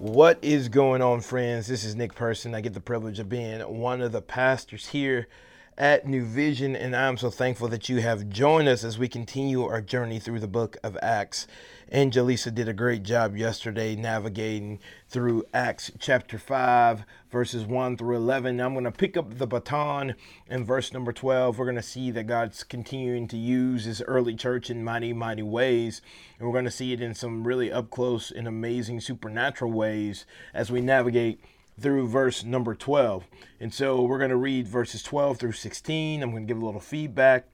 What is going on, friends? This is Nick Person. I get the privilege of being one of the pastors here at New Vision, and I'm so thankful that you have joined us as we continue our journey through the book of Acts. Angelisa did a great job yesterday navigating through Acts chapter 5, verses 1 through 11. I'm going to pick up the baton in verse number 12. We're going to see that God's continuing to use his early church in mighty, mighty ways. And we're going to see it in some really up close and amazing supernatural ways as we navigate through verse number 12. And so we're going to read verses 12 through 16. I'm going to give a little feedback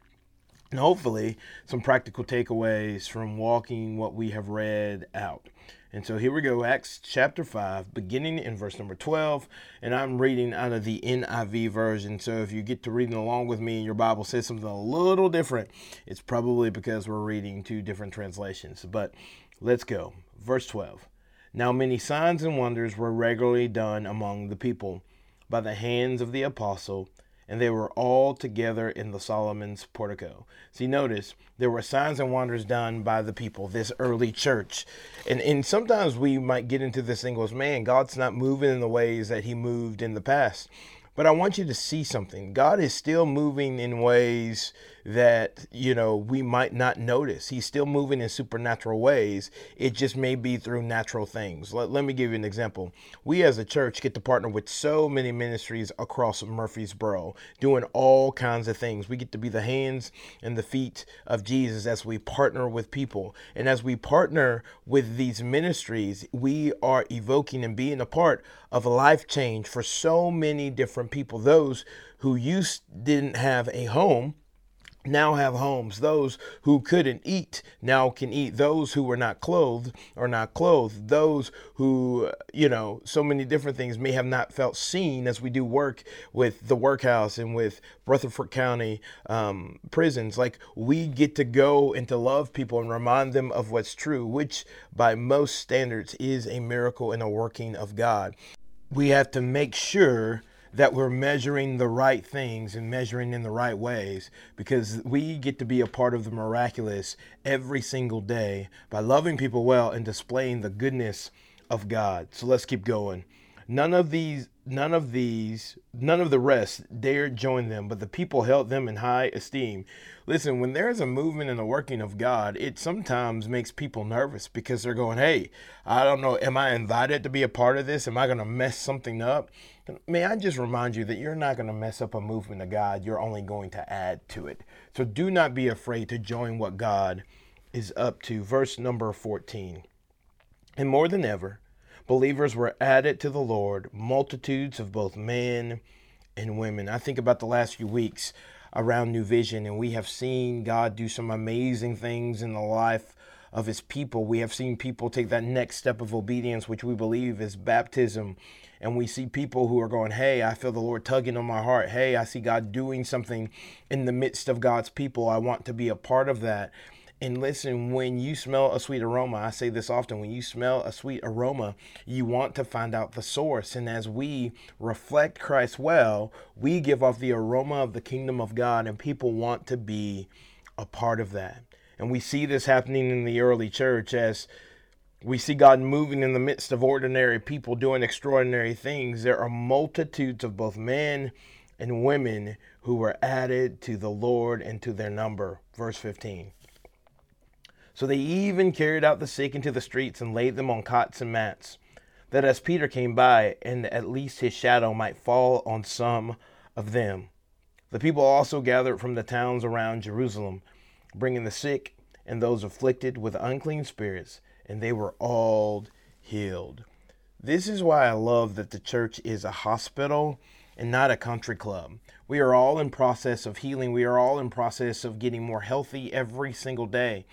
and hopefully some practical takeaways from walking what we have read out. And so here we go, Acts chapter 5, beginning in verse number 12. And I'm reading out of the NIV version. So if you get to reading along with me and your Bible says something a little different, it's probably because we're reading two different translations. But let's go. Verse 12. Now many signs and wonders were regularly done among the people by the hands of the apostle and they were all together in the Solomon's portico. See, notice there were signs and wonders done by the people, this early church. And and sometimes we might get into this thing goes, man, God's not moving in the ways that he moved in the past. But I want you to see something. God is still moving in ways that, you know, we might not notice. He's still moving in supernatural ways. It just may be through natural things. Let, let me give you an example. We as a church get to partner with so many ministries across Murfreesboro, doing all kinds of things. We get to be the hands and the feet of Jesus as we partner with people. And as we partner with these ministries, we are evoking and being a part of a life change for so many different people. Those who used didn't have a home now have homes. Those who couldn't eat now can eat. Those who were not clothed are not clothed. Those who, you know, so many different things may have not felt seen as we do work with the workhouse and with Rutherford County um, prisons. Like we get to go and to love people and remind them of what's true, which by most standards is a miracle and a working of God. We have to make sure that we're measuring the right things and measuring in the right ways because we get to be a part of the miraculous every single day by loving people well and displaying the goodness of God. So let's keep going. None of these none of these none of the rest dared join them, but the people held them in high esteem. Listen, when there's a movement in the working of God, it sometimes makes people nervous because they're going, Hey, I don't know, am I invited to be a part of this? Am I gonna mess something up? May I just remind you that you're not going to mess up a movement of God, you're only going to add to it. So do not be afraid to join what God is up to. Verse number 14. And more than ever, believers were added to the Lord, multitudes of both men and women. I think about the last few weeks around New Vision, and we have seen God do some amazing things in the life of his people. We have seen people take that next step of obedience, which we believe is baptism. And we see people who are going, Hey, I feel the Lord tugging on my heart. Hey, I see God doing something in the midst of God's people. I want to be a part of that. And listen, when you smell a sweet aroma, I say this often when you smell a sweet aroma, you want to find out the source. And as we reflect Christ well, we give off the aroma of the kingdom of God, and people want to be a part of that. And we see this happening in the early church as we see God moving in the midst of ordinary people doing extraordinary things. There are multitudes of both men and women who were added to the Lord and to their number. Verse 15. So they even carried out the sick into the streets and laid them on cots and mats, that as Peter came by, and at least his shadow might fall on some of them. The people also gathered from the towns around Jerusalem, bringing the sick and those afflicted with unclean spirits, and they were all healed. This is why I love that the church is a hospital and not a country club. We are all in process of healing. We are all in process of getting more healthy every single day.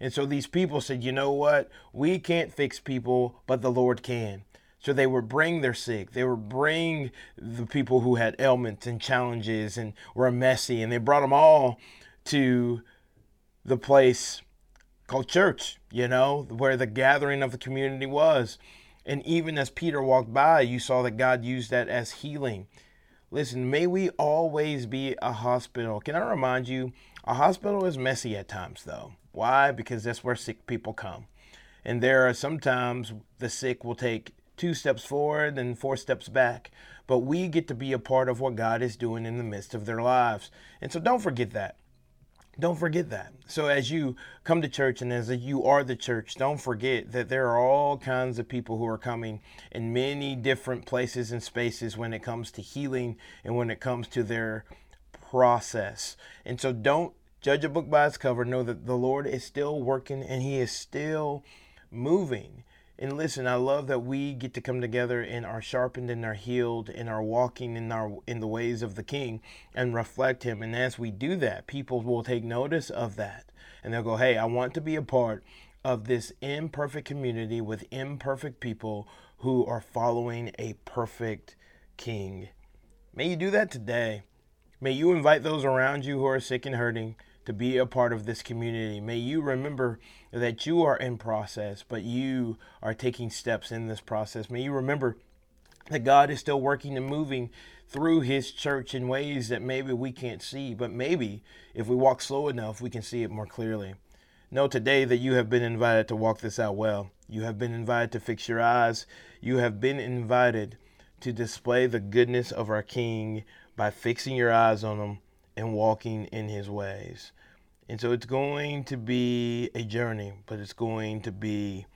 And so these people said, you know what? We can't fix people, but the Lord can. So they would bring their sick. They would bring the people who had ailments and challenges and were messy. And they brought them all to the place called church, you know, where the gathering of the community was. And even as Peter walked by, you saw that God used that as healing. Listen, may we always be a hospital. Can I remind you, a hospital is messy at times, though. Why? Because that's where sick people come. And there are sometimes the sick will take two steps forward and four steps back. But we get to be a part of what God is doing in the midst of their lives. And so don't forget that. Don't forget that. So, as you come to church and as you are the church, don't forget that there are all kinds of people who are coming in many different places and spaces when it comes to healing and when it comes to their process. And so, don't judge a book by its cover. Know that the Lord is still working and He is still moving. And listen, I love that we get to come together and are sharpened and are healed and are walking in our in the ways of the King and reflect Him. And as we do that, people will take notice of that and they'll go, "Hey, I want to be a part of this imperfect community with imperfect people who are following a perfect King." May you do that today. May you invite those around you who are sick and hurting to be a part of this community. May you remember that you are in process, but you are taking steps in this process. May you remember that God is still working and moving through his church in ways that maybe we can't see, but maybe if we walk slow enough, we can see it more clearly. Know today that you have been invited to walk this out well. You have been invited to fix your eyes. You have been invited to display the goodness of our King by fixing your eyes on him and walking in his ways. And so it's going to be a journey, but it's going to be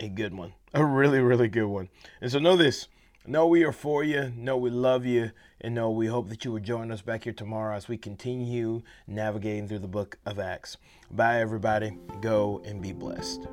a good one. A really, really good one. And so know this. Know we are for you. Know we love you. And know we hope that you will join us back here tomorrow as we continue navigating through the book of Acts. Bye, everybody. Go and be blessed.